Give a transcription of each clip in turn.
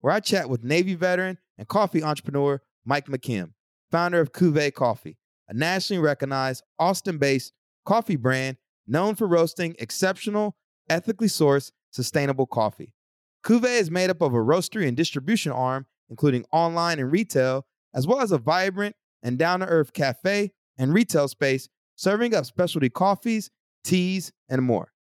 where I chat with Navy veteran and coffee entrepreneur Mike McKim, founder of Cuvée Coffee, a nationally recognized Austin based coffee brand known for roasting exceptional, ethically sourced, sustainable coffee. Cuvée is made up of a roastery and distribution arm, including online and retail, as well as a vibrant and down to earth cafe and retail space serving up specialty coffees, teas, and more.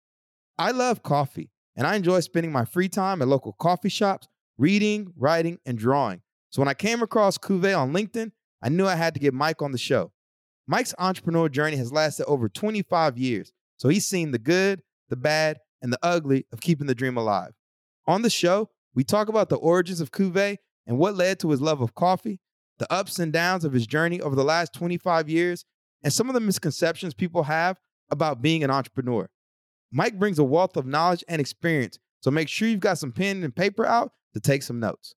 I love coffee, and I enjoy spending my free time at local coffee shops reading, writing, and drawing. So when I came across Cuvée on LinkedIn, I knew I had to get Mike on the show. Mike's entrepreneurial journey has lasted over 25 years, so he's seen the good, the bad, and the ugly of keeping the dream alive. On the show, we talk about the origins of Cuvée and what led to his love of coffee, the ups and downs of his journey over the last 25 years, and some of the misconceptions people have about being an entrepreneur. Mike brings a wealth of knowledge and experience, so make sure you've got some pen and paper out to take some notes.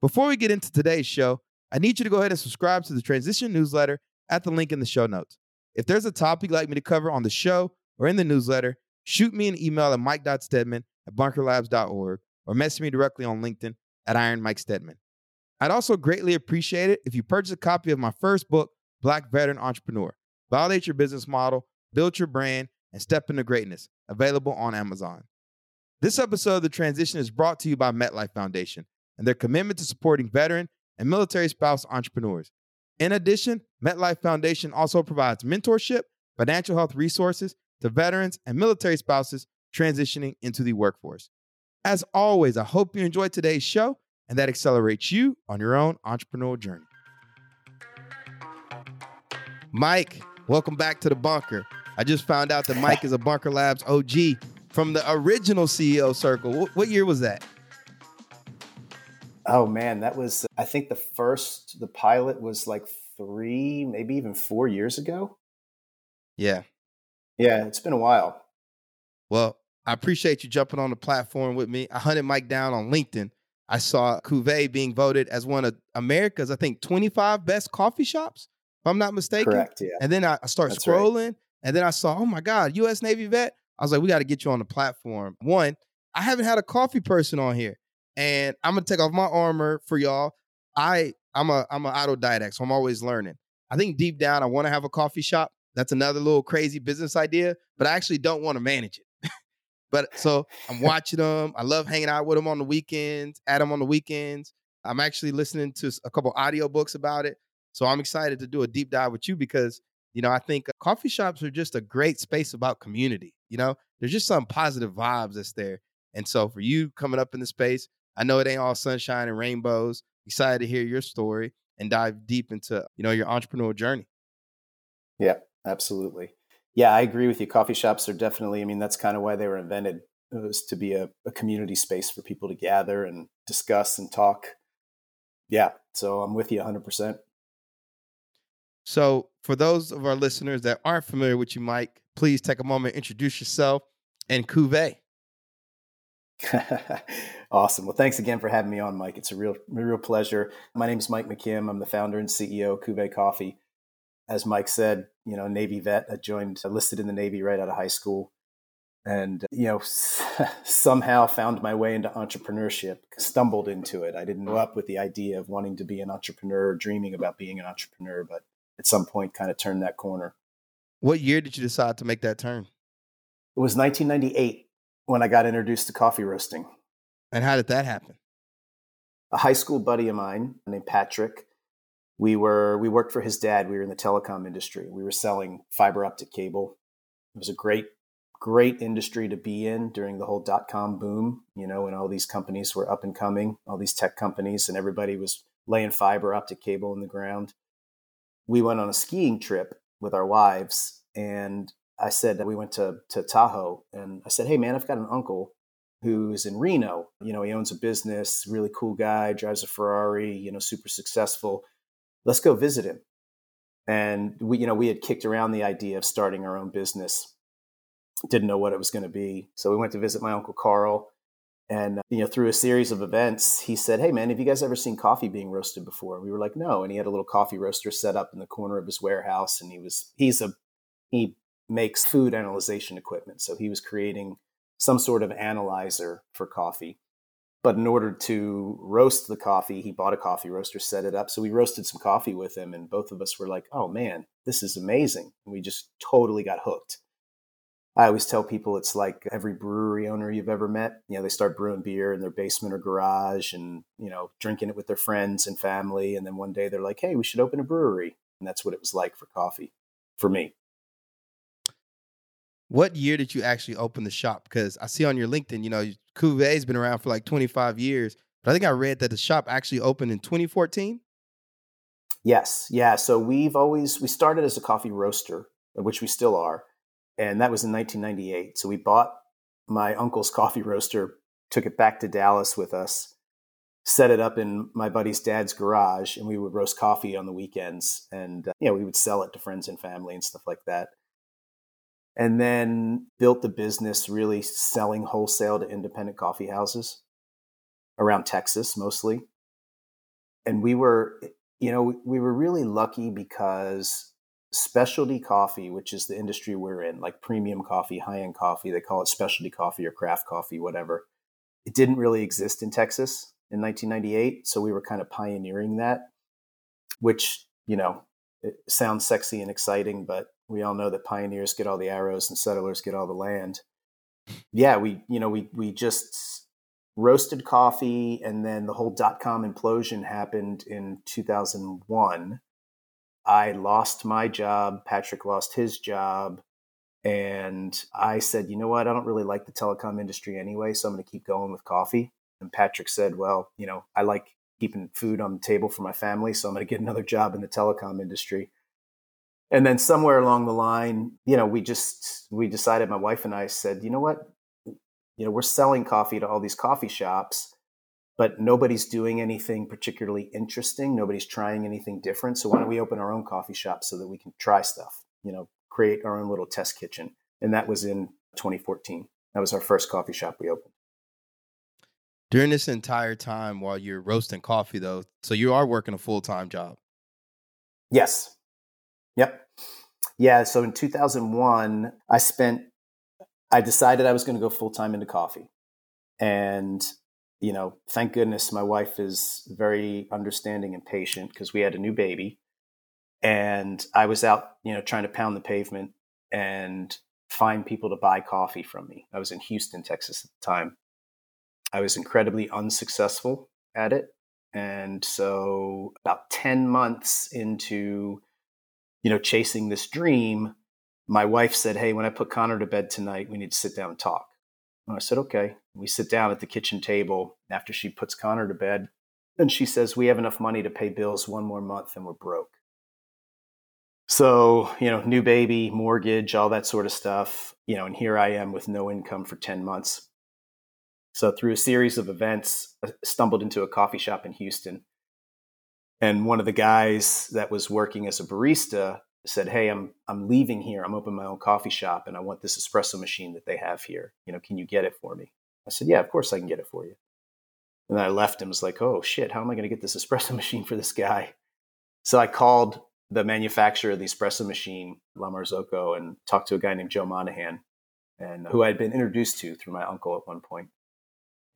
Before we get into today's show, I need you to go ahead and subscribe to the Transition newsletter at the link in the show notes. If there's a topic you'd like me to cover on the show or in the newsletter, shoot me an email at mike.stedman at bunkerlabs.org or message me directly on LinkedIn at Iron Mike Stedman. I'd also greatly appreciate it if you purchase a copy of my first book, Black Veteran Entrepreneur. Validate your business model, build your brand, and step into greatness. Available on Amazon. This episode of The Transition is brought to you by MetLife Foundation and their commitment to supporting veteran and military spouse entrepreneurs. In addition, MetLife Foundation also provides mentorship, financial health resources to veterans and military spouses transitioning into the workforce. As always, I hope you enjoyed today's show and that accelerates you on your own entrepreneurial journey. Mike, welcome back to the bunker. I just found out that Mike is a Bunker Labs OG from the original CEO circle. What, what year was that? Oh man, that was I think the first the pilot was like 3, maybe even 4 years ago. Yeah. Yeah, it's been a while. Well, I appreciate you jumping on the platform with me. I hunted Mike down on LinkedIn. I saw Cuvée being voted as one of America's, I think, 25 best coffee shops, if I'm not mistaken. Correct, yeah. And then I, I start That's scrolling, right. and then I saw, oh my God, U.S. Navy vet. I was like, we got to get you on the platform. One, I haven't had a coffee person on here, and I'm gonna take off my armor for y'all. I I'm a I'm an autodidact, so I'm always learning. I think deep down, I want to have a coffee shop. That's another little crazy business idea, but I actually don't want to manage it. but so I'm watching them. I love hanging out with them on the weekends, at them on the weekends. I'm actually listening to a couple audiobooks about it. So I'm excited to do a deep dive with you because you know, I think uh, coffee shops are just a great space about community. You know, there's just some positive vibes that's there. And so for you coming up in the space, I know it ain't all sunshine and rainbows. Excited to hear your story and dive deep into, you know, your entrepreneurial journey. Yeah, absolutely. Yeah, I agree with you. Coffee shops are definitely, I mean, that's kind of why they were invented. It was to be a, a community space for people to gather and discuss and talk. Yeah, so I'm with you 100%. So, for those of our listeners that aren't familiar with you, Mike, please take a moment, introduce yourself and Cuvée. awesome. Well, thanks again for having me on, Mike. It's a real, real pleasure. My name is Mike McKim. I'm the founder and CEO of Cuvée Coffee. As Mike said, you know, Navy vet. I joined, I listed in the Navy right out of high school, and you know, somehow found my way into entrepreneurship. Stumbled into it. I didn't grow up with the idea of wanting to be an entrepreneur, or dreaming about being an entrepreneur, but at some point, kind of turned that corner. What year did you decide to make that turn? It was 1998 when I got introduced to coffee roasting. And how did that happen? A high school buddy of mine named Patrick. We were we worked for his dad. We were in the telecom industry. We were selling fiber optic cable. It was a great great industry to be in during the whole dot com boom, you know, when all these companies were up and coming, all these tech companies and everybody was laying fiber optic cable in the ground. We went on a skiing trip with our wives and I said that we went to to Tahoe, and I said, "Hey, man, I've got an uncle who's in Reno. You know, he owns a business, really cool guy, drives a Ferrari, you know, super successful. Let's go visit him. And we, you know, we had kicked around the idea of starting our own business. Didn't know what it was going to be. So we went to visit my uncle Carl. And, you know, through a series of events, he said, Hey, man, have you guys ever seen coffee being roasted before? We were like, No. And he had a little coffee roaster set up in the corner of his warehouse. And he was, he's a, he makes food analyzation equipment. So he was creating some sort of analyzer for coffee. But in order to roast the coffee, he bought a coffee roaster, set it up. So we roasted some coffee with him, and both of us were like, oh man, this is amazing. And we just totally got hooked. I always tell people it's like every brewery owner you've ever met. You know, they start brewing beer in their basement or garage and, you know, drinking it with their friends and family. And then one day they're like, hey, we should open a brewery. And that's what it was like for coffee for me. What year did you actually open the shop? Because I see on your LinkedIn, you know, Cuvée has been around for like 25 years, but I think I read that the shop actually opened in 2014. Yes, yeah. So we've always we started as a coffee roaster, which we still are, and that was in 1998. So we bought my uncle's coffee roaster, took it back to Dallas with us, set it up in my buddy's dad's garage, and we would roast coffee on the weekends, and uh, you know we would sell it to friends and family and stuff like that and then built the business really selling wholesale to independent coffee houses around Texas mostly. And we were, you know, we were really lucky because specialty coffee, which is the industry we're in, like premium coffee, high end coffee, they call it specialty coffee or craft coffee, whatever, it didn't really exist in Texas in 1998. So we were kind of pioneering that, which, you know, it sounds sexy and exciting, but we all know that pioneers get all the arrows and settlers get all the land. Yeah, we you know we we just roasted coffee, and then the whole dot com implosion happened in 2001. I lost my job. Patrick lost his job. And I said, you know what? I don't really like the telecom industry anyway, so I'm going to keep going with coffee. And Patrick said, well, you know, I like keeping food on the table for my family, so I'm going to get another job in the telecom industry and then somewhere along the line you know we just we decided my wife and i said you know what you know we're selling coffee to all these coffee shops but nobody's doing anything particularly interesting nobody's trying anything different so why don't we open our own coffee shop so that we can try stuff you know create our own little test kitchen and that was in 2014 that was our first coffee shop we opened during this entire time while you're roasting coffee though so you are working a full-time job yes Yep. Yeah. So in 2001, I spent, I decided I was going to go full time into coffee. And, you know, thank goodness my wife is very understanding and patient because we had a new baby. And I was out, you know, trying to pound the pavement and find people to buy coffee from me. I was in Houston, Texas at the time. I was incredibly unsuccessful at it. And so, about 10 months into you know, chasing this dream, my wife said, Hey, when I put Connor to bed tonight, we need to sit down and talk. And I said, Okay. We sit down at the kitchen table after she puts Connor to bed. And she says, We have enough money to pay bills one more month and we're broke. So, you know, new baby, mortgage, all that sort of stuff, you know, and here I am with no income for 10 months. So, through a series of events, I stumbled into a coffee shop in Houston and one of the guys that was working as a barista said, "Hey, I'm I'm leaving here. I'm opening my own coffee shop, and I want this espresso machine that they have here. You know, can you get it for me?" I said, "Yeah, of course I can get it for you." And then I left and was like, "Oh shit, how am I going to get this espresso machine for this guy?" So I called the manufacturer of the espresso machine, La Marzocco, and talked to a guy named Joe Monahan, and who I had been introduced to through my uncle at one point.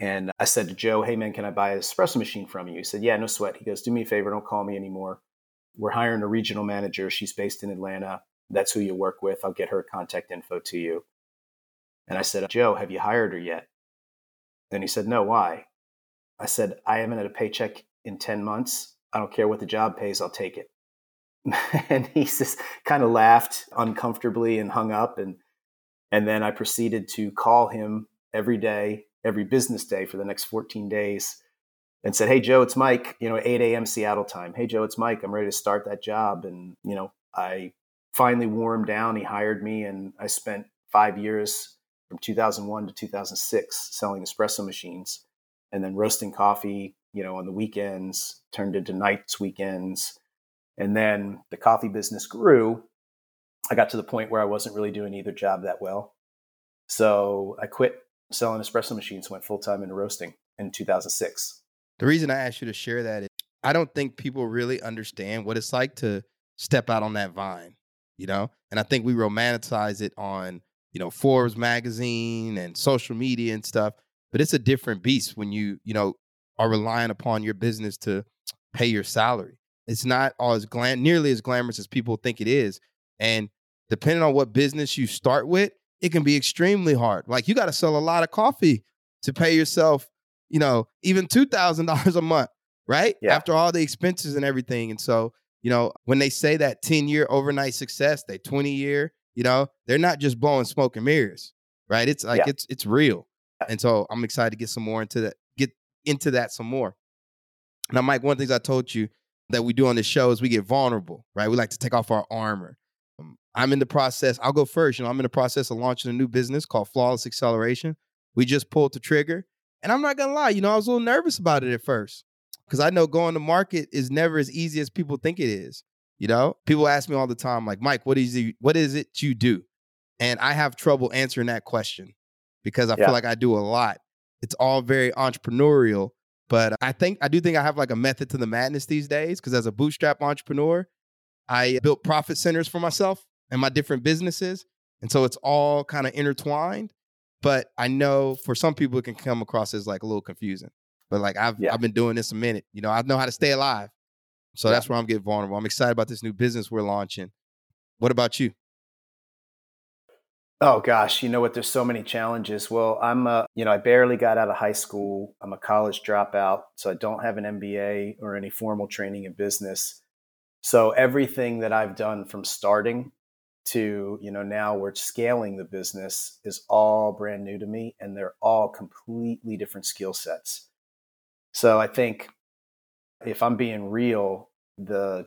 And I said to Joe, hey man, can I buy an espresso machine from you? He said, yeah, no sweat. He goes, do me a favor, don't call me anymore. We're hiring a regional manager. She's based in Atlanta. That's who you work with. I'll get her contact info to you. And I said, Joe, have you hired her yet? Then he said, no, why? I said, I haven't had a paycheck in 10 months. I don't care what the job pays, I'll take it. and he just kind of laughed uncomfortably and hung up. And, and then I proceeded to call him every day every business day for the next 14 days and said, Hey, Joe, it's Mike, you know, 8 a.m. Seattle time. Hey, Joe, it's Mike. I'm ready to start that job. And, you know, I finally warmed down. He hired me and I spent five years from 2001 to 2006 selling espresso machines and then roasting coffee, you know, on the weekends, turned into nights, weekends. And then the coffee business grew. I got to the point where I wasn't really doing either job that well. So I quit selling espresso machines, went full time into roasting in 2006. The reason I asked you to share that is I don't think people really understand what it's like to step out on that vine, you know? And I think we romanticize it on, you know, Forbes magazine and social media and stuff, but it's a different beast when you, you know, are relying upon your business to pay your salary. It's not all as glam- nearly as glamorous as people think it is. And depending on what business you start with, it can be extremely hard. Like you got to sell a lot of coffee to pay yourself, you know, even $2,000 a month, right? Yeah. After all the expenses and everything. And so, you know, when they say that 10 year overnight success, they 20 year, you know, they're not just blowing smoke and mirrors, right? It's like Yeah. it's it's real. And so I'm excited to get some more into that, get into that some more. Now, Mike, one of the things I told you that we do on this show is we get vulnerable, right? We like to take off our armor. Um, I'm in the process, I'll go first. You know, I'm in the process of launching a new business called Flawless Acceleration. We just pulled the trigger. And I'm not gonna lie, you know, I was a little nervous about it at first. Because I know going to market is never as easy as people think it is. You know, people ask me all the time, like, Mike, what is it, what is it you do? And I have trouble answering that question because I Yeah. feel like I do a lot. It's all very entrepreneurial, but I think I do think I have like a method to the madness these days because as a bootstrap entrepreneur, I built profit centers for myself and my different businesses. And so it's all kind of intertwined. But I know for some people it can come across as like a little confusing. But like I've Yeah. I've been doing this a minute. You know, I know how to stay alive. So Yeah. that's where I'm getting vulnerable. I'm excited about this new business we're launching. What about you? Oh gosh, you know what? There's so many challenges. Well, I'm, a, you know, I barely got out of high school. I'm a college dropout, so I don't have an MBA or any formal training in business. So everything that I've done from starting to, you know, now we're scaling the business is all brand new to me, and they're all completely different skill sets. So I think if I'm being real, the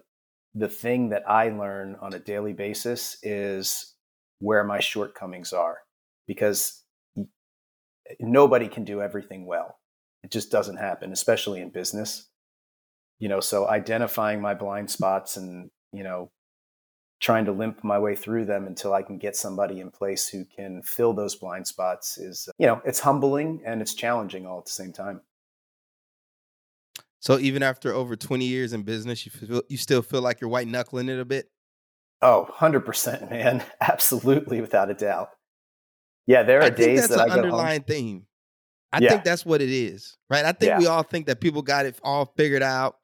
the thing that I learn on a daily basis is where my shortcomings are because nobody can do everything well. It just doesn't happen, especially in business. You know, so identifying my blind spots and, you know, trying to limp my way through them until I can get somebody in place who can fill those blind spots is, you know, it's humbling and it's challenging all at the same time. So even after over 20 years in business, you feel you still feel like you're white knuckling it a bit? Oh, 100%, man. Absolutely, without a doubt. Yeah, there are I days that's that I an go home. underlying theme. I Yeah. think that's what it is, right? I think Yeah. we all think that people got it all figured out,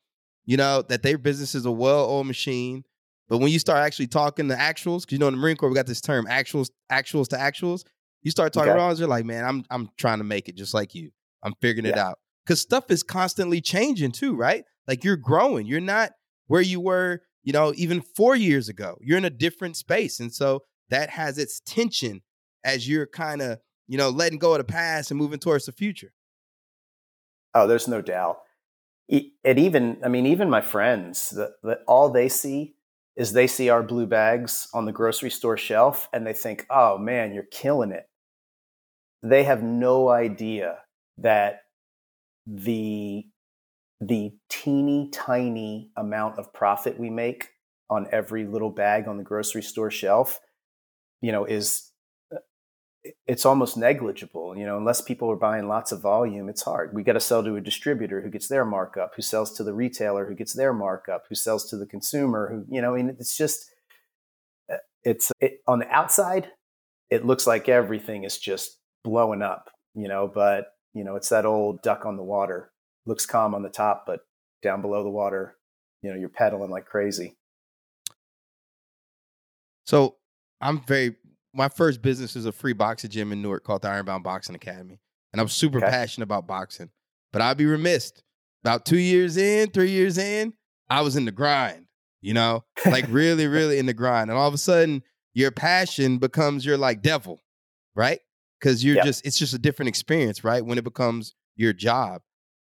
you know, that their business is a well-oiled machine. But when you start actually talking to actuals, because you know in the Marine Corps we got this term actuals, actuals to actuals. You start talking Okay. around, you're like, man, I'm I'm trying to make it just like you. I'm figuring it out. Because stuff is constantly changing too, right? Like you're growing. You're not where you were, you know, even four years ago. You're in a different space. And so that has its tension as you're kind of, you know, letting go of the past and moving towards the future. Oh, there's no doubt. And even, I mean, even my friends, the, the, all they see is they see our blue bags on the grocery store shelf and they think, oh man, you're killing it. They have no idea that the the teeny tiny amount of profit we make on every little bag on the grocery store shelf, you know, is it's almost negligible. You know, unless people are buying lots of volume, it's hard. We got to sell to a distributor who gets their markup, who sells to the retailer who gets their markup, who sells to the consumer who, you know, I mean, it's just, uh, it's it, on the outside, it looks like everything is just blowing up, you know, but, you know, it's that old duck on the water. Looks calm on the top, but down below the water, you know, you're pedaling like crazy. So I'm very my first business is a free boxing gym in Newark called the Ironbound Boxing Academy. And I'm super Okay. passionate about boxing. But I'd be remiss. About two years in, three years in, I was in the grind, you know, like really, really in the grind. And all of a sudden, your passion becomes your like devil, right? Because you're Yeah. just, it's just a different experience, right? When it becomes your job.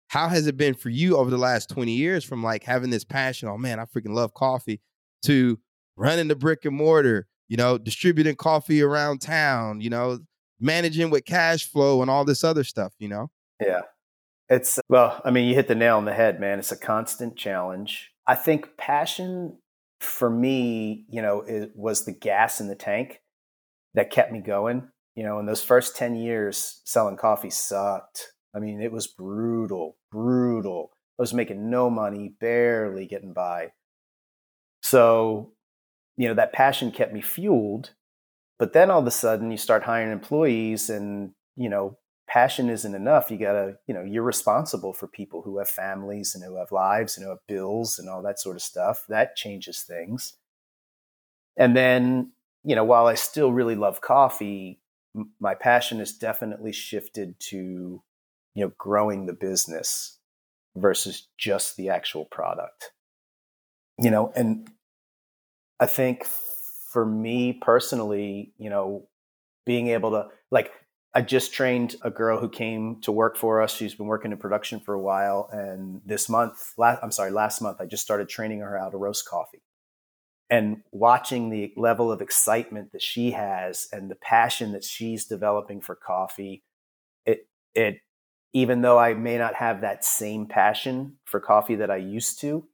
How has it been for you over the last 20 years from like having this passion, oh man, I freaking love coffee, to running the brick and mortar, you know, distributing coffee around town, you know, managing with cash flow and all this other stuff, you know? Yeah. It's, well, I mean, you hit the nail on the head, man. It's a constant challenge. I think passion for me, you know, it was the gas in the tank that kept me going. You know, in those first 10 years, selling coffee sucked. I mean, it was brutal, brutal. I was making no money, barely getting by. So, you know, that passion kept me fueled. But then all of a sudden you start hiring employees and, you know, passion isn't enough. You got to, you know, you're responsible for people who have families and who have lives and who have bills and all that sort of stuff. That changes things. And then, you know, while I still really love coffee, my passion has definitely shifted to, you know, growing the business versus just the actual product. You know, and I think for me personally, you know, being able to like I just trained a girl who came to work for us. She's been working in production for a while, and this month, last, I'm sorry, last month, I just started training her how to roast coffee. And watching the level of excitement that she has and the passion that she's developing for coffee, it it even though I may not have that same passion for coffee that I used to,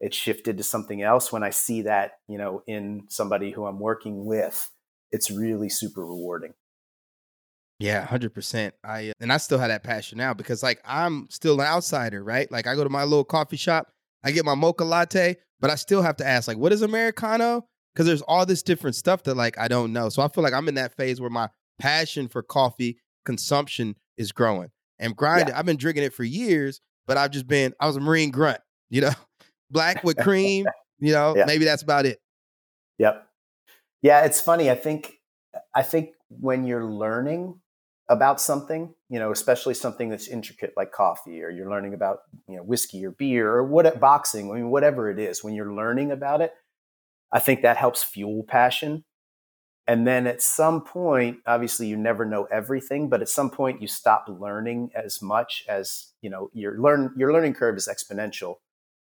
it shifted to something else. When i see that you know in somebody who i'm working with it's really super rewarding. Yeah 100% i and i still have that passion now because like i'm still an outsider right? Like i go to my little coffee shop i get my mocha latte but i still have to ask like what is americano because there's all this different stuff that like i don't know so i feel like i'm in that phase where my passion for coffee consumption is growing and grinding yeah. i've been drinking it for years but i've just been i was a marine grunt you know black with cream. You know, yeah. maybe that's about it. Yep. Yeah, it's funny. I think I think when you're learning about something, you know, especially something that's intricate like coffee, or you're learning about you know whiskey or beer or what boxing. I mean, whatever it is, when you're learning about it, I think that helps fuel passion. And then at some point, obviously, you never know everything, but at some point, you stop learning as much as you know. Your learn your learning curve is exponential,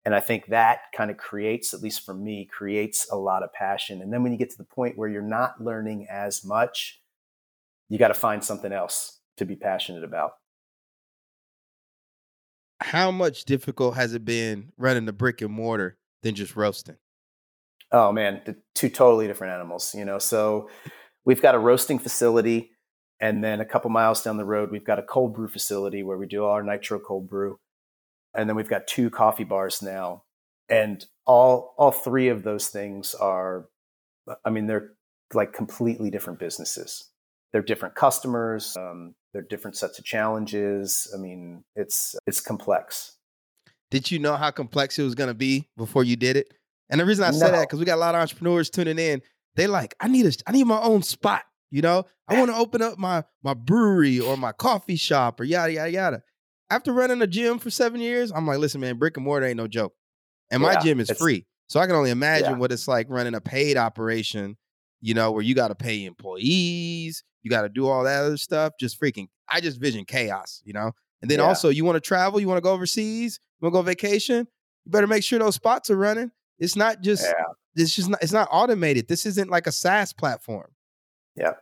and I think that kind of creates, at least for me, creates a lot of passion. And then when you get to the point where you're not learning as much, you got to find something else to be passionate about. How much difficult has it been running the brick and mortar than just roasting? Oh man, the two totally different animals, you know. So we've got a roasting facility and then a couple miles down the road we've got a cold brew facility where we do all our nitro cold brew and then we've got two coffee bars now and all all three of those things are i mean they're like completely different businesses they're different customers um, they're different sets of challenges i mean it's it's complex did you know how complex it was going to be before you did it and the reason i say no. that because we got a lot of entrepreneurs tuning in they like i need a i need my own spot you know i want to open up my my brewery or my coffee shop or yada yada yada after running a gym for seven years, I'm like, listen, man, brick and mortar ain't no joke. And my yeah, gym is free. So I can only imagine yeah. what it's like running a paid operation, you know, where you got to pay employees, you got to do all that other stuff. Just freaking, I just vision chaos, you know? And then yeah. also, you want to travel, you want to go overseas, you want to go vacation, you better make sure those spots are running. It's not just, it's just not, it's not automated. This isn't like a SaaS platform. Yeah.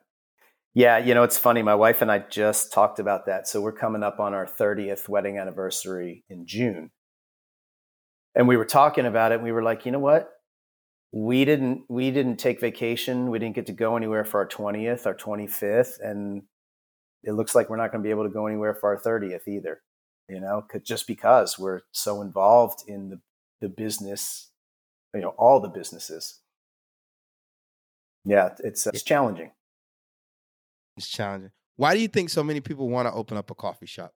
Yeah, you know, it's funny. My wife and I just talked about that. So we're coming up on our 30th wedding anniversary in June. And we were talking about it. And we were like, you know what? We didn't we didn't take vacation. We didn't get to go anywhere for our 20th, our 25th, and it looks like we're not going to be able to go anywhere for our 30th either. You know, just because we're so involved in the the business, you know, all the businesses. Yeah, it's it's challenging. It's challenging. Why do you think so many people want to open up a coffee shop?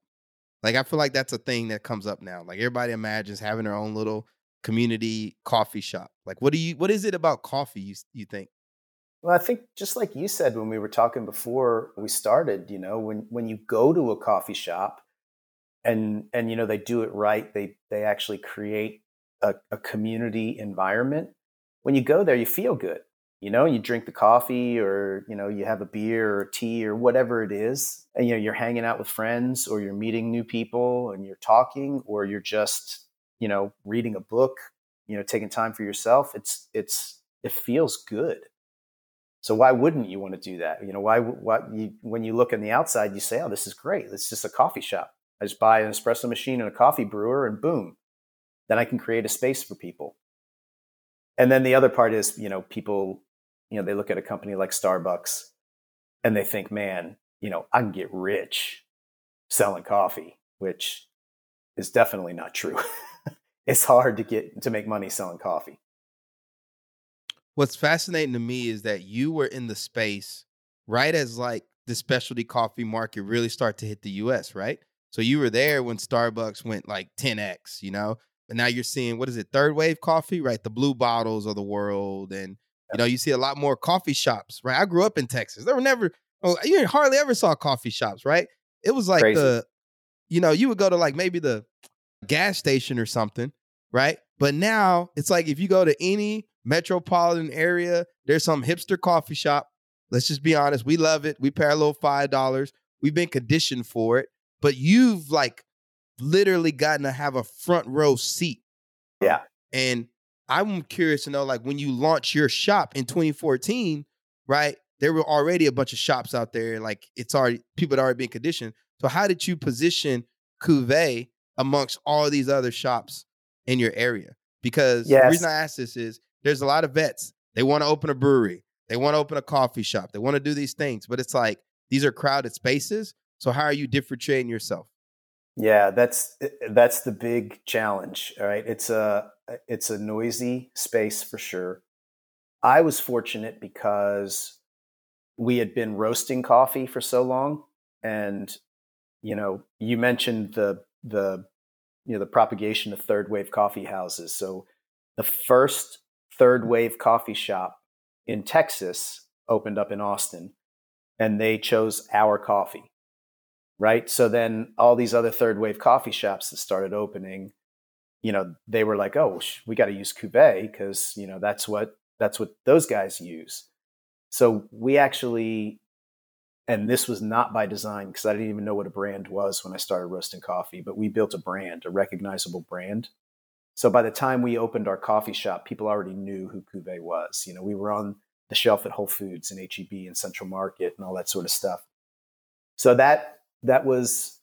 Like I feel like that's a thing that comes up now. Like everybody imagines having their own little community coffee shop. Like what do you what is it about coffee you you think? Well, I think just like you said when we were talking before we started, you know, when when you go to a coffee shop and and you know they do it right, they they actually create a, a community environment. When you go there, you feel good you know you drink the coffee or you know you have a beer or tea or whatever it is and you know you're hanging out with friends or you're meeting new people and you're talking or you're just you know reading a book you know taking time for yourself it's it's it feels good So why wouldn't you want to do that? You know, why, why you, when you look on the outside, you say, oh, this is great. It's just a coffee shop. I just buy an espresso machine and a coffee brewer and boom, then I can create a space for people. And then the other part is, you know, people, you know, they look at a company like Starbucks and they think, man, you know, I can get rich selling coffee, which is definitely not true. it's hard to get to make money selling coffee. What's fascinating to me is that you were in the space right as like the specialty coffee market really start to hit the US, right? So you were there when Starbucks went like 10x, you know? And now you're seeing what is it, third wave coffee, right? The blue bottles of the world. And you know, you see a lot more coffee shops, right? I grew up in Texas. There were never oh, you hardly ever saw coffee shops, right? It was like Crazy. the, you know, you would go to like maybe the gas station or something, right? But now it's like if you go to any metropolitan area, there's some hipster coffee shop. Let's just be honest. We love it. We pay a little five dollars. We've been conditioned for it. But you've like literally gotten to have a front row seat. Yeah. And I'm curious to know, like, when you launched your shop in 2014, right? There were already a bunch of shops out there. Like, it's already people had already been conditioned. So, how did you position Cuvée amongst all these other shops in your area? Because yes. the reason I ask this is there's a lot of vets. They want to open a brewery. They want to open a coffee shop. They want to do these things, but it's like these are crowded spaces. So how are you differentiating yourself? Yeah, that's eh, eh, that's the big challenge. All right, it's a it's a noisy space for sure. I was fortunate because we had been roasting coffee for so long, and you know, you mentioned the the you know the propagation of third wave coffee houses. So the first third wave coffee shop in Texas opened up in Austin and they chose our coffee. Right. So then all these other third wave coffee shops that started opening, you know, they were like, oh, we got to use Cuvée because, you know, that's what, that's what those guys use. So we actually, and this was not by design because I didn't even know what a brand was when I started roasting coffee, but we built a brand, a recognizable brand so by the time we opened our coffee shop, people already knew who Cuvée was. You know, we were on the shelf at Whole Foods and HEB and Central Market and all that sort of stuff. So that that was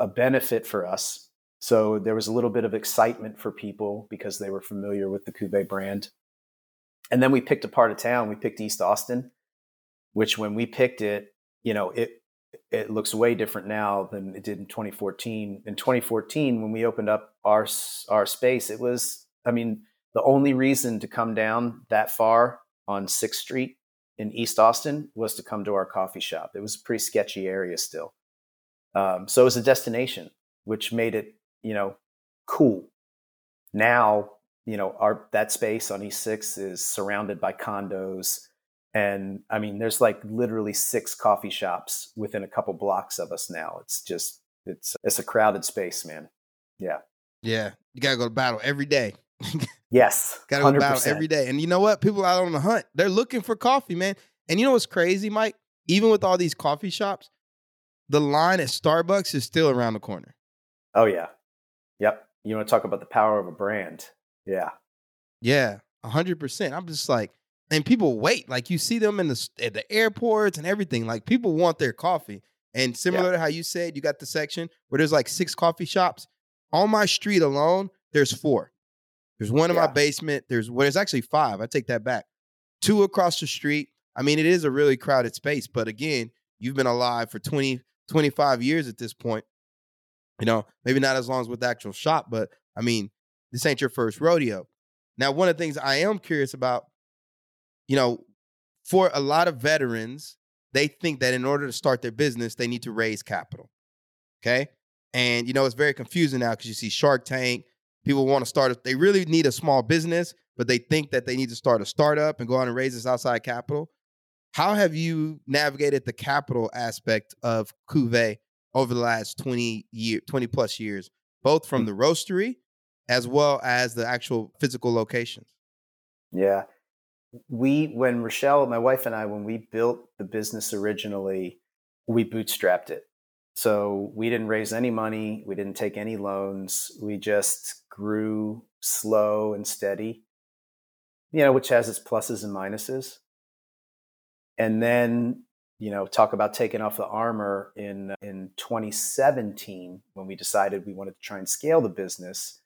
a benefit for us. So there was a little bit of excitement for people because they were familiar with the Cuvée brand. And then we picked a part of town. We picked East Austin, which when we picked it, you know, it it looks way different now than it did in 2014. In 2014, when we opened up our our space, it was, I mean, the only reason to come down that far on Sixth Street in East Austin was to come to our coffee shop. It was a pretty sketchy area still, um, so it was a destination, which made it, you know, cool. Now, you know, our that space on East Six is surrounded by condos and I mean, there's like literally six coffee shops within a couple blocks of us now. It's just, it's, it's a crowded space, man. Yeah. Yeah. You got to go to battle every day. yes. got to go to battle every day. And you know what? People out on the hunt, they're looking for coffee, man. And you know what's crazy, Mike? Even with all these coffee shops, the line at Starbucks is still around the corner. Oh, yeah. Yep. You want to talk about the power of a brand? Yeah. Yeah. 100%. I'm just like, and people wait. Like you see them in the at the airports and everything. Like people want their coffee. And similar yeah. to how you said, you got the section where there's like six coffee shops. On my street alone, there's four. There's one in yeah. my basement. There's well, there's actually five. I take that back. Two across the street. I mean, it is a really crowded space, but again, you've been alive for 20, 25 years at this point. You know, maybe not as long as with the actual shop, but I mean, this ain't your first rodeo. Now, one of the things I am curious about you know, for a lot of veterans, they think that in order to start their business, they need to raise capital. Okay. And, you know, it's very confusing now because you see Shark Tank, people want to start, a, they really need a small business, but they think that they need to start a startup and go out and raise this outside capital. How have you navigated the capital aspect of Cuvée over the last 20 year, 20 plus years, both from hmm. the roastery as well as the actual physical locations? Yeah we when Rochelle, my wife and I, when we built the business originally, we bootstrapped it. So we didn't raise any money, we didn't take any loans, we just grew slow and steady. You know, which has its pluses and minuses. And then, you know, talk about taking off the armor in in 2017 when we decided we wanted to try and scale the business.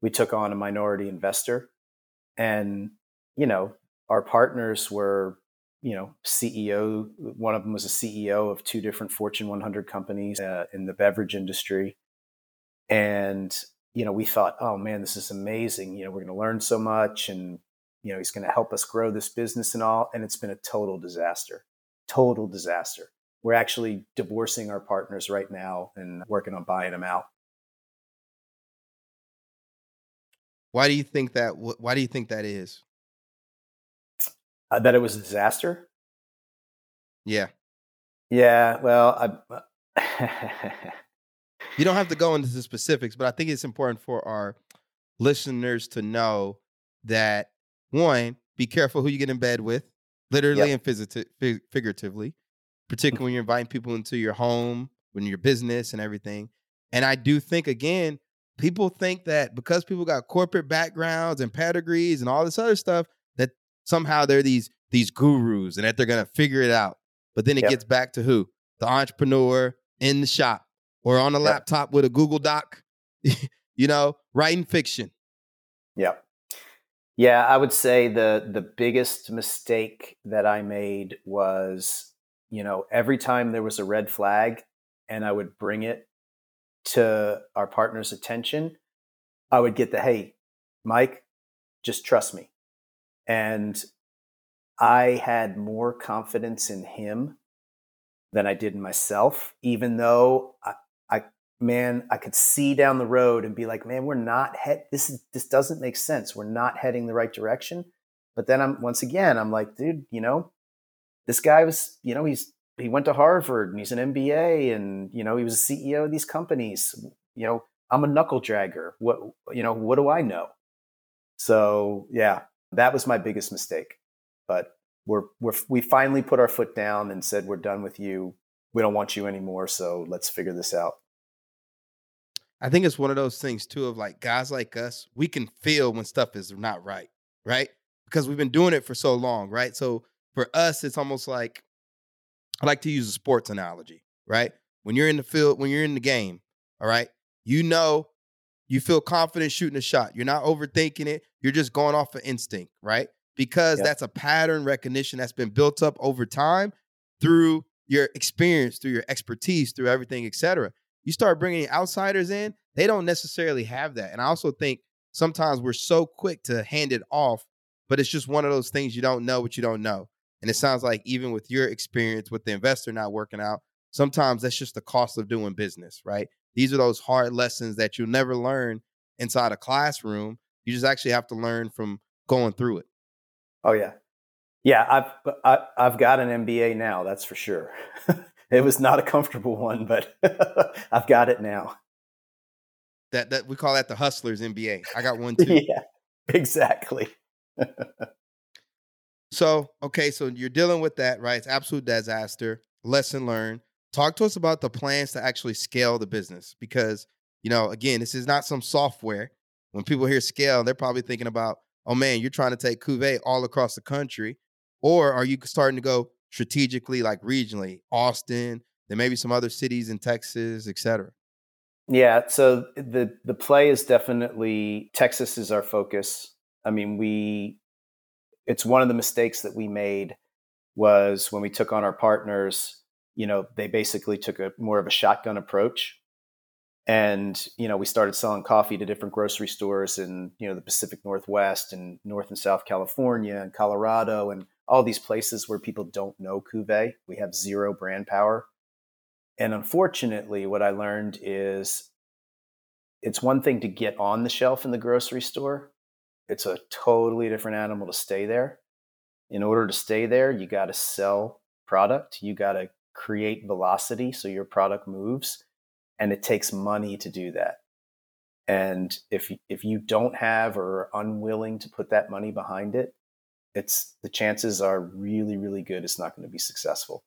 We took on a minority investor and, you know, our partners were, you know, CEO, one of them was a CEO of two different Fortune 100 companies uh, in the beverage industry. And you know, we thought, oh man, this is amazing. You know, we're going to learn so much and, you know, he's going to help us grow this business and all. And it's been a total disaster, total disaster. We're actually divorcing our partners right now and working on buying them out. Why do you think that? Why do you think that is? Uh, that it was a disaster. Yeah. Yeah. Well, I, you don't have to go into the specifics, but I think it's important for our listeners to know that one, be careful who you get in bed with, literally yep. and figuratively, particularly when you're inviting people into your home, when your business and everything. And I do think again, people think that because people got corporate backgrounds and pedigrees and all this other stuff, somehow they're these these gurus and that they're gonna figure it out. But then it yep. gets back to who? The entrepreneur in the shop or on a yep. laptop with a Google Doc, you know, writing fiction. Yeah. Yeah, I would say the the biggest mistake that I made was, you know, every time there was a red flag and I would bring it to our partner's attention, I would get the hey, Mike, just trust me. And I had more confidence in him than I did in myself, even though I, man, I could see down the road and be like, man, we're not head. This is this doesn't make sense. We're not heading the right direction. But then I'm once again, I'm like, dude, you know, this guy was, you know, he's he went to Harvard and he's an MBA and you know he was a CEO of these companies. You know, I'm a knuckle dragger. What you know, what do I know? So yeah, that was my biggest mistake. But we're we're we finally put our foot down and said we're done with you. We don't want you anymore. So let's figure this out. I think it's one of those things too of like guys like us, we can feel when stuff is not right, right? Because we've been doing it for so long, right? So for us, it's almost like I like to use a sports analogy, right? When you're in the field, when you're in the game, all right, you know, you feel confident shooting a shot. You're not overthinking it. You're just going off of instinct, right? Because yep. that's a pattern recognition that's been built up over time through your experience, through your expertise, through everything, et cetera you start bringing outsiders in, they don't necessarily have that. And I also think sometimes we're so quick to hand it off, but it's just one of those things you don't know what you don't know. And it sounds like even with your experience with the investor not working out, sometimes that's just the cost of doing business, right? These are those hard lessons that you'll never learn inside a classroom. You just actually have to learn from going through it. Oh yeah. Yeah, I've I, have i have got an MBA now, that's for sure. it was not a comfortable one, but I've got it now. That that we call that the hustlers MBA. I got one too. yeah, exactly. so okay, so you're dealing with that, right? It's absolute disaster. Lesson learned. Talk to us about the plans to actually scale the business because you know, again, this is not some software. When people hear scale, they're probably thinking about, oh man, you're trying to take Cuvée all across the country, or are you starting to go? strategically, like regionally, Austin, then maybe some other cities in Texas, et cetera? Yeah, so eh, the the play is definitely Texas is our focus. I mean, we it's one of the mistakes that we made was when we took on our partners, you know, they basically took a more of a shotgun approach. And, you know, we started selling coffee to different grocery stores in, you know, the Pacific Northwest and North and South California and Colorado and all these places where people don't know Cuvée. We have zero brand power. And unfortunately, what I learned is it's one thing to get on the shelf in the grocery store, it's a totally different animal to stay there. In order to stay there, you got to sell product, you got to create velocity so your product moves, and it takes money to do that. And if if you don't have or are unwilling to put that money behind it, it's the chances are really, really good it's not going to be successful.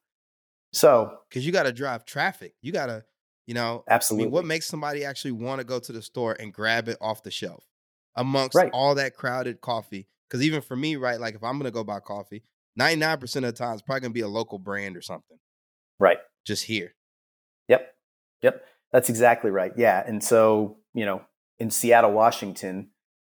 So, because you got to drive traffic, you got to, you know, absolutely. I mean, what makes somebody actually want to go to the store and grab it off the shelf amongst right. all that crowded coffee? Because even for me, right, like if I'm going to go buy coffee, 99% of the time, it's probably going to be a local brand or something. Right. Just here. Yep. Yep. That's exactly right. Yeah. And so, you know, in Seattle, Washington,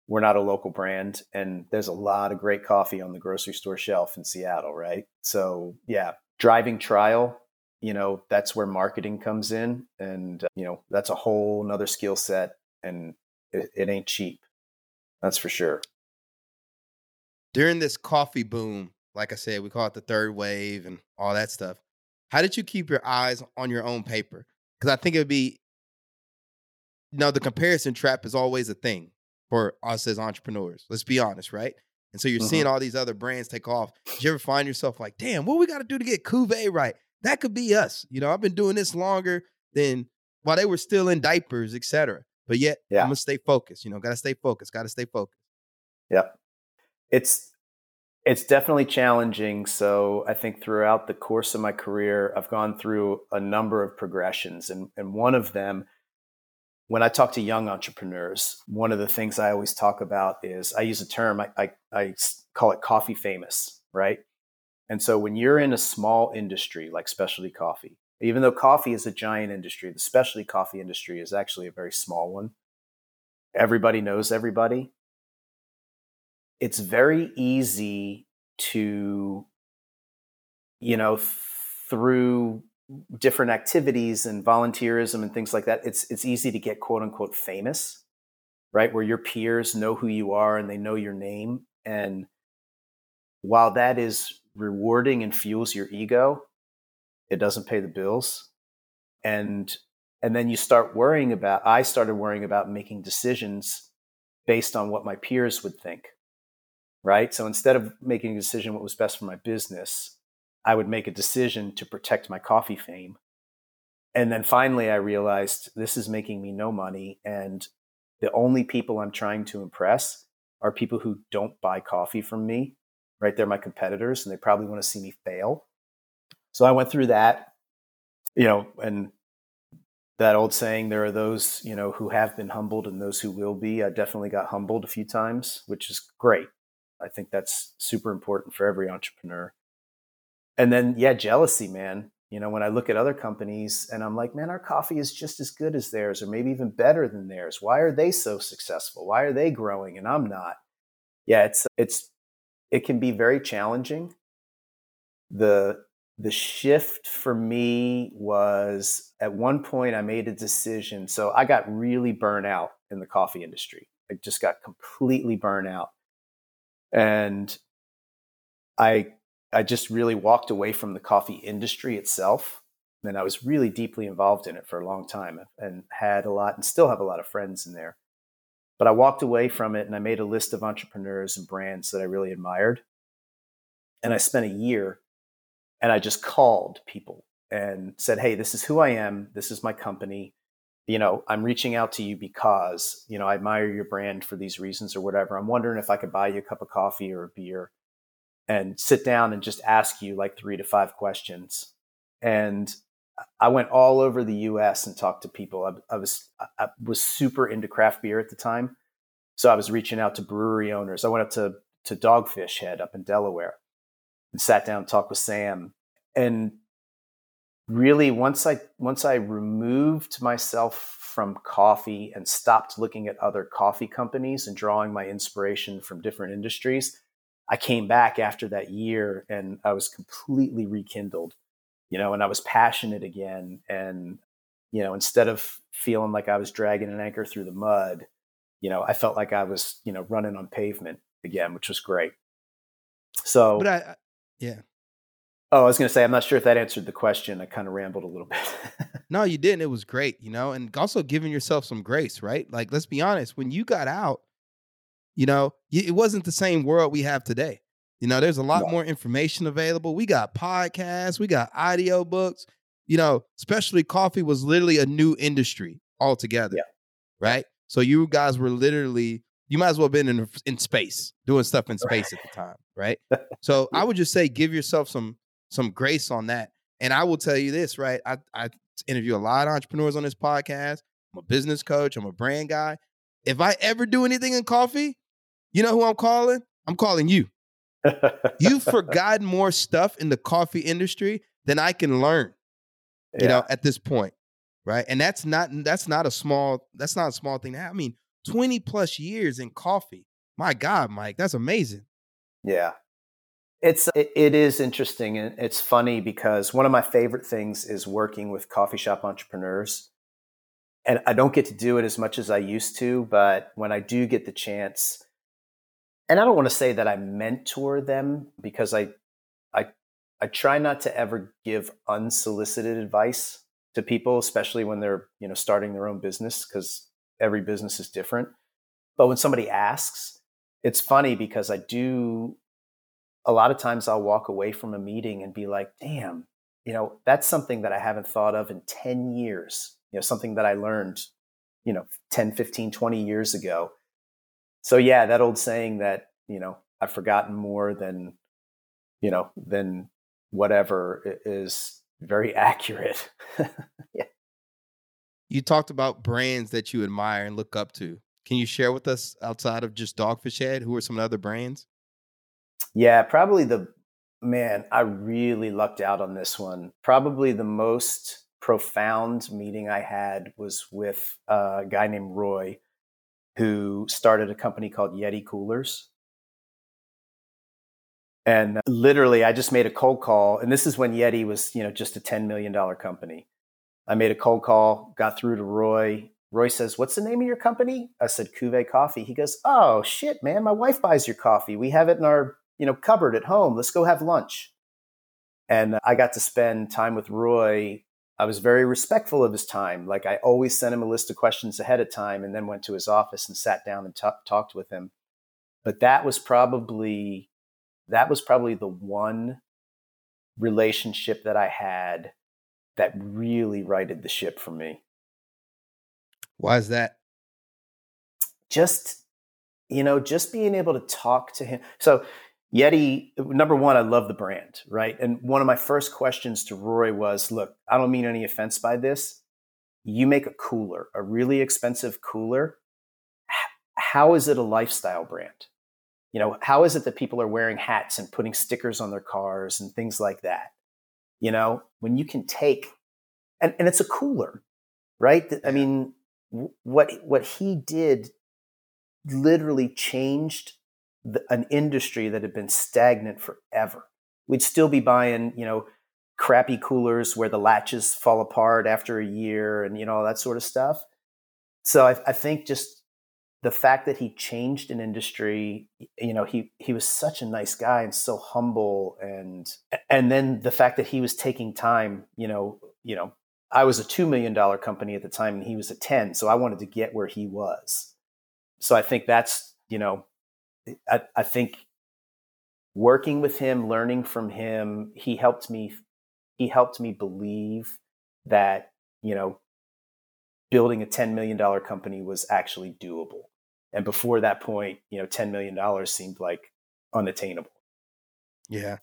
we're not a local brand and there's a lot of great coffee on the grocery store shelf in Seattle, right? So, yeah, driving trial, you know, that's where marketing comes in and uh, you know, that's a whole nother skill set and it, it ain't cheap. That's for sure. During this coffee boom, like I said, we call it the third wave and all that stuff. How did you keep your eyes on your own paper? Because I think it'd be, you know, the comparison trap is always a thing for us as entrepreneurs. Let's be honest, right? And so you're mm-hmm. seeing all these other brands take off. Did you ever find yourself like, damn, what we got to do to get Cuvée right? That could be us. You know, I've been doing this longer than while they were still in diapers, etc. But yet, yeah. I'm gonna stay focused. You know, gotta stay focused. Gotta stay focused. Yep. It's it's definitely challenging. So I think throughout the course of my career, I've gone through a number of progressions, and and one of them when I talk to young entrepreneurs, one of the things I always talk about is I use a term, I, I, I, call it coffee famous, right? And so when you're in a small industry like specialty coffee, even though coffee is a giant industry, the specialty coffee industry is actually a very small one. Everybody knows everybody. It's very easy to, you know, through different activities and volunteerism and things like that, it's it's easy to get quote unquote famous, right? Where your peers know who you are and they know your name. And while that is rewarding and fuels your ego, it doesn't pay the bills. And and then you start worrying about I started worrying about making decisions based on what my peers would think. Right. So instead of making a decision what was best for my business, I would make a decision to protect my coffee fame. And then finally, I realized this is making me no money. And the only people I'm trying to impress are people who don't buy coffee from me, right? They're my competitors and they probably want to see me fail. So I went through that, you know, and that old saying, there are those, you know, who have been humbled and those who will be. I definitely got humbled a few times, which is great. I think that's super important for every entrepreneur. And then yeah jealousy man. You know when i look at other companies and i'm like man our coffee is just as good as theirs or maybe even better than theirs. Why are they so successful? Why are they growing and i'm not? Yeah it's it's it can be very challenging. The the shift for me was at one point i made a decision. So i got really burnt out in the coffee industry. I just got completely burnt out and i I just really walked away from the coffee industry itself. And I was really deeply involved in it for a long time and had a lot and still have a lot of friends in there. But I walked away from it and I made a list of entrepreneurs and brands that I really admired. And I spent a year and I just called people and said, Hey, this is who I am. This is my company. You know, I'm reaching out to you because, you know, I admire your brand for these reasons or whatever. I'm wondering if I could buy you a cup of coffee or a beer and sit down and just ask you like three to five questions. And I went all over the U.S. and talked to people. I, I was I was super into craft beer at the time, so I was reaching out to brewery owners. I went up to to Dogfish Head up in Delaware and sat down and talked with Sam. And really, once I once I removed myself from coffee and stopped looking at other coffee companies and drawing my inspiration from different industries, I came back after that year and I was completely rekindled, you know, and I was passionate again. And, you know, instead of feeling like I was dragging an anchor through the mud, you know, I felt like I was, you know, running on pavement again, which was great. So, but I, yeah. Oh, I was going to say, I'm not sure if that answered the question. I kind of rambled a little bit. no, you didn't. It was great, you know, and also giving yourself some grace, right? Like, let's be honest, when you got out, you know, it wasn't the same world we have today. You know, there's a lot no. more information available. We got podcasts, we got audio books. You know, specialty coffee was literally a new industry altogether. Yeah. Right. So you guys were literally, you might as well have been in, in space, doing stuff in space at the time. Right. So I would just say give yourself some some grace on that. And I will tell you this, right? I, I interview a lot of entrepreneurs on this podcast. I'm a business coach, I'm a brand guy. If I ever do anything in coffee, you know who I'm calling? I'm calling you. You've forgotten more stuff in the coffee industry than I can learn. You yeah. know, at this point, right? And that's not that's not a small that's not a small thing. I mean, twenty plus years in coffee. My God, Mike, that's amazing. Yeah, it's it, it is interesting and it's funny because one of my favorite things is working with coffee shop entrepreneurs. And I don't get to do it as much as I used to, but when I do get the chance, and I don't want to say that I mentor them because I I I try not to ever give unsolicited advice to people, especially when they're, you know, starting their own business because every business is different. But when somebody asks, it's funny because I do a lot of times I'll walk away from a meeting and be like, damn, you know, that's something that I haven't thought of in 10 years, you know, something that I learned, you know, 10, 15, 20 years ago so yeah, that old saying that, you know, I've forgotten more than, you know, than whatever is very accurate. yeah. You talked about brands that you admire and look up to. Can you share with us outside of just Dogfish Head? Who are some of the other brands? Yeah, probably the man, I really lucked out on this one. Probably the most profound meeting I had was with a guy named Roy, who started a company called Yeti Coolers. And uh, literally, I just made a cold call. And this is when Yeti was, you know, just a $10 million company. I made a cold call, got through to Roy. Roy says, What's the name of your company? I said, Cuvée Coffee. He goes, Oh, shit, man. My wife buys your coffee. We have it in our, you know, cupboard at home. Let's go have lunch. And I got to spend time with Roy I was very respectful of his time. Like I always sent him a list of questions ahead of time and then went to his office and sat down and t- talked with him. But that was probably that was probably the one relationship that I had that really righted the ship for me. Why is that? Just you know, just being able to talk to him. So Yeti, number one, I love the brand, right? And one of my first questions to Roy was look, I don't mean any offense by this. You make a cooler, a really expensive cooler. How is it a lifestyle brand? You know, how is it that people are wearing hats and putting stickers on their cars and things like that? You know, when you can take, and, and it's a cooler, right? I mean, what what he did literally changed the, an industry that had been stagnant forever. We'd still be buying, you know, crappy coolers where the latches fall apart after a year and you know all that sort of stuff. So I, I think just the fact that he changed an industry, you know, he he was such a nice guy and so humble, and and then the fact that he was taking time, you know, you know, I was a two million dollar company at the time and he was a ten, so I wanted to get where he was. So I think that's you know I, I think working with him, learning from him, he helped me. He helped me believe that you know building a ten million dollar company was actually doable. And before that point, you know, ten million dollars seemed like unattainable. Yeah,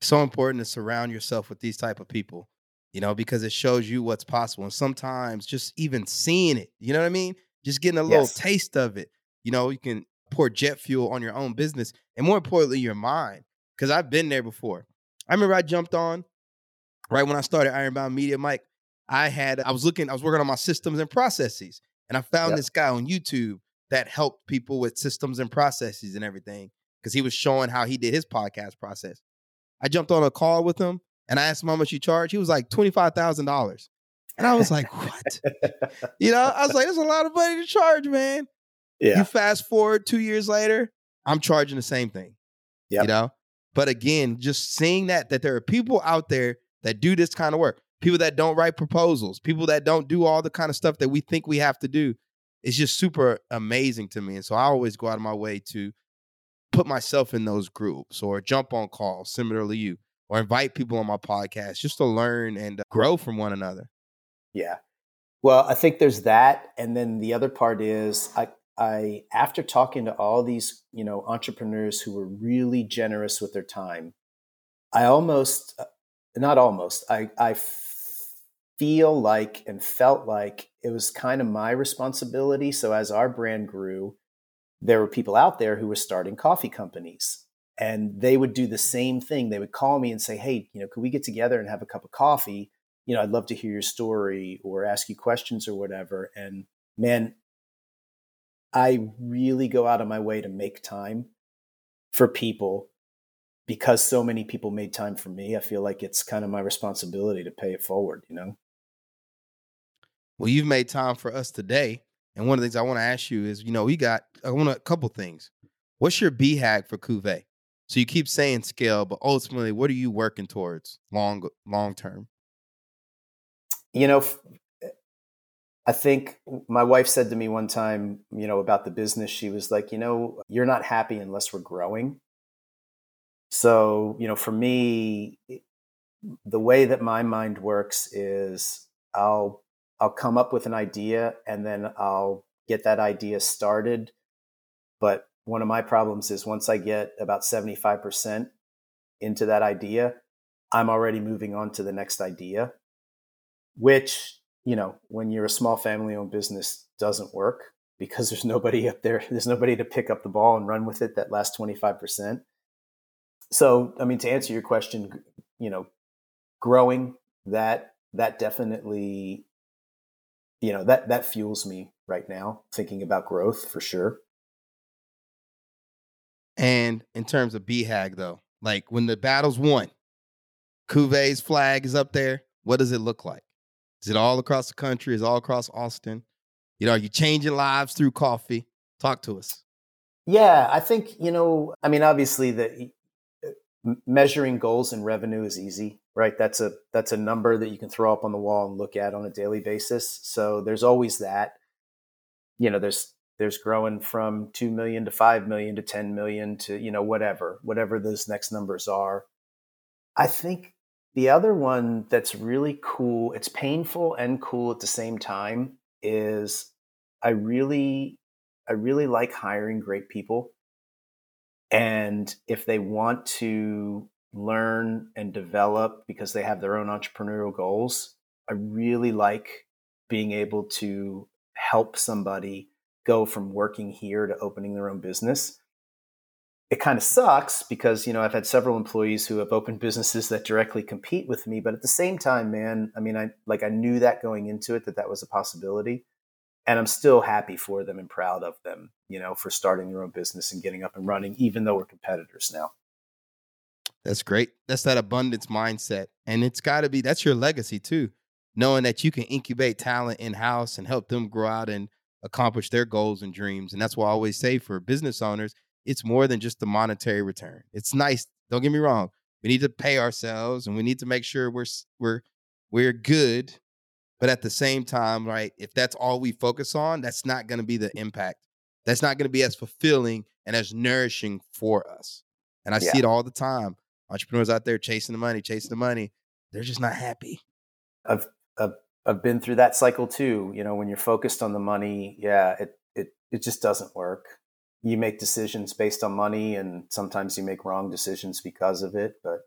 so important to surround yourself with these type of people. You know, because it shows you what's possible. And sometimes just even seeing it, you know what I mean? Just getting a little yes. taste of it. You know, you can pour jet fuel on your own business and more importantly, your mind. Because I've been there before. I remember I jumped on right when I started Ironbound Media, Mike. I had I was looking, I was working on my systems and processes, and I found yep. this guy on YouTube that helped people with systems and processes and everything because he was showing how he did his podcast process. I jumped on a call with him and I asked him how much he charged. He was like twenty five thousand dollars, and I was like, "What?" you know, I was like, "There's a lot of money to charge, man." Yeah. You fast forward two years later, I'm charging the same thing. Yeah. You know? But again, just seeing that that there are people out there that do this kind of work, people that don't write proposals, people that don't do all the kind of stuff that we think we have to do. It's just super amazing to me. And so I always go out of my way to put myself in those groups or jump on calls, similarly you, or invite people on my podcast just to learn and grow from one another. Yeah. Well, I think there's that. And then the other part is I, I after talking to all these, you know, entrepreneurs who were really generous with their time, I almost uh, not almost, I I feel like and felt like it was kind of my responsibility. So as our brand grew, there were people out there who were starting coffee companies. and they would do the same thing. They would call me and say, "Hey, you know, could we get together and have a cup of coffee? You know, I'd love to hear your story or ask you questions or whatever." And man, I really go out of my way to make time for people because so many people made time for me. I feel like it's kind of my responsibility to pay it forward, you know? Well, you've made time for us today. And one of the things I want to ask you is, you know, we got I want a couple things. What's your BHAG for Cuvée? So you keep saying scale, but ultimately, what are you working towards long long term? You know, I think my wife said to me one time, you know, about the business, she was like, you know, you're not happy unless we're growing. So, you know, for me, the way that my mind works is I'll I'll come up with an idea and then I'll get that idea started. But one of my problems is once I get about 75% into that idea, I'm already moving on to the next idea, which, you know, when you're a small family owned business doesn't work because there's nobody up there, there's nobody to pick up the ball and run with it that last 25%. So, I mean, to answer your question, you know, growing that, that definitely you know that that fuels me right now thinking about growth for sure and in terms of BHAG though like when the battle's won Cuvée's flag is up there what does it look like is it all across the country? Is all across austin? You know are you changing lives through coffee? Talk to us. Yeah i think you know i mean obviously the measuring goals and revenue is easy right? That's a that's a number that you can throw up on the wall and look at on a daily basis. So there's always that. You know there's there's growing from 2 million to 5 million to 10 million to you know whatever whatever those next numbers are. I think the other one that's really cool it's painful and cool at the same time is i really i really like hiring great people and if they want to learn and develop because they have their own entrepreneurial goals. I really like being able to help somebody go from working here to opening their own business. It kind of sucks because, you know, I've had several employees who have opened businesses that directly compete with me, but at the same time, man, I mean, I like I knew that going into it that that was a possibility. And I'm still happy for them and proud of them, you know, for starting their own business and getting up and running even though we're competitors now. That's great. That's that abundance mindset. And it's got to be that's your legacy too. Knowing that you can incubate talent in house and help them grow out and accomplish their goals and dreams. And that's why I always say for business owners, it's more than just the monetary return. It's nice. Don't get me wrong. We need to pay ourselves and we need to make sure we're we're we're good. But at the same time, right, if that's all we focus on, that's not going to be the impact. That's not going to be as fulfilling and as nourishing for us. And I yeah. see it all the time entrepreneurs out there chasing the money, chasing the money. They're just not happy. I've, I've, I've been through that cycle too. You know, when you're focused on the money, yeah, it, it, it just doesn't work. You make decisions based on money and sometimes you make wrong decisions because of it. But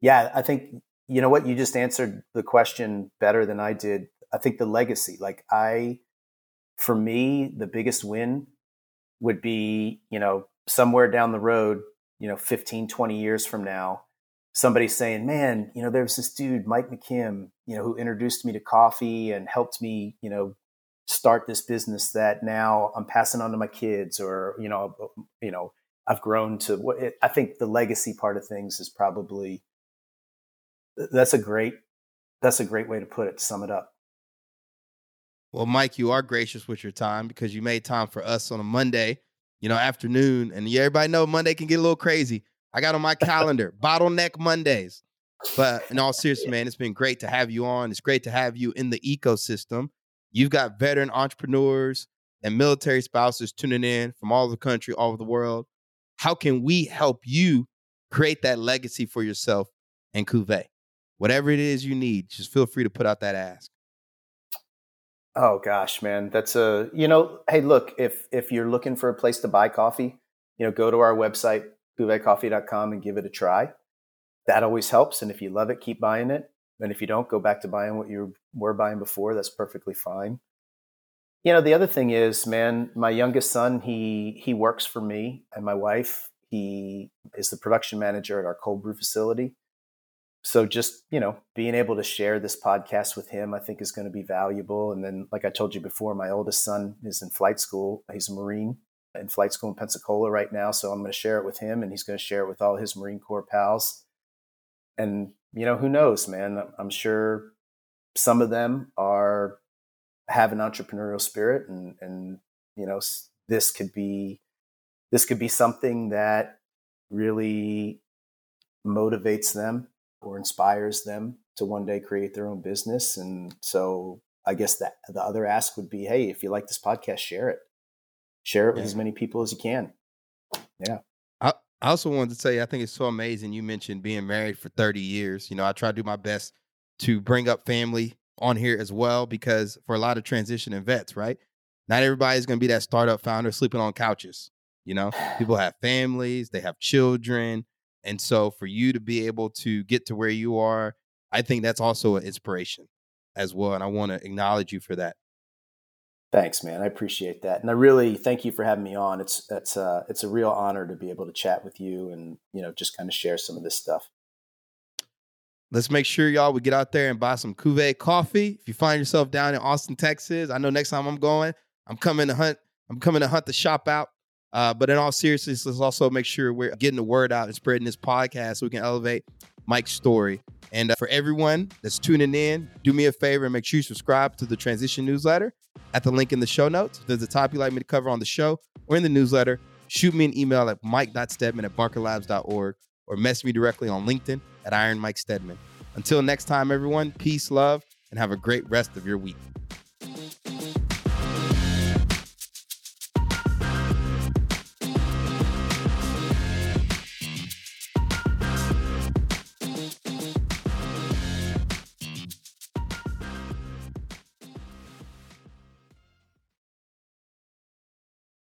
yeah, I think, you know what, you just answered the question better than I did. I think the legacy, like I, for me, the biggest win would be, you know, somewhere down the road, you know 15 20 years from now somebody saying man you know there was this dude mike mckim you know who introduced me to coffee and helped me you know start this business that now i'm passing on to my kids or you know uh, you know i've grown to what i think the legacy part of things is probably that's a great that's a great way to put it to sum it up well mike you are gracious with your time because you made time for us on a monday you know, afternoon. And everybody know Monday can get a little crazy. I got on my calendar bottleneck Mondays. But in all seriousness, man, it's been great to have you on. It's great to have you in the ecosystem. You've got veteran entrepreneurs and military spouses tuning in from all over the country, all over the world. How can we help you create that legacy for yourself and Cuvée? Whatever it is you need, just feel free to put out that ask. Oh gosh, man, that's a you know. Hey, look, if if you're looking for a place to buy coffee, you know, go to our website cuveecoffee.com and give it a try. That always helps. And if you love it, keep buying it. And if you don't, go back to buying what you were buying before. That's perfectly fine. You know, the other thing is, man, my youngest son, he he works for me and my wife. He is the production manager at our cold brew facility. So just, you know, being able to share this podcast with him, I think is going to be valuable. And then, like I told you before, my oldest son is in flight school. He's a Marine in flight school in Pensacola right now. So I'm going to share it with him and he's going to share it with all his Marine Corps pals. And, you know, who knows, man? I'm sure some of them are have an entrepreneurial spirit and, and, you know, this could be, this could be something that really motivates them or inspires them to one day create their own business. And so I guess that the other ask would be, Hey, if you like this podcast, share it share it with as many people as you can. Yeah. I, also wanted to say, I think it's so amazing. You mentioned being married for 30 years. You know, I try to do my best to bring up family on here as well because for a lot of transition and vets, right? Not everybody's going to be that startup founder sleeping on couches. You know, people have families, they have children. And so for you to be able to get to where you are, I think that's also an inspiration as well. And I want to acknowledge you for that. Thanks, man. I appreciate that, and I really thank you for having me on. It's it's uh, it's a real honor to be able to chat with you and you know just kind of share some of this stuff. Let's make sure y'all we get out there and buy some Cuvée coffee. If you find yourself down in Austin, Texas, I know next time I'm going, I'm coming to hunt. I'm coming to hunt the shop out. Uh, but in all seriousness, let's also make sure we're getting the word out and spreading this podcast so we can elevate Mike's story. And uh, for everyone that's tuning in, do me a favor and make sure you subscribe to the Transition newsletter at the link in the show notes. If there's a topic you'd like me to cover on the show or in the newsletter, shoot me an email at mike.stedman at barkerlabs.org or message me directly on LinkedIn at Iron Mike Stedman. Until next time, everyone, peace, love, and have a great rest of your week.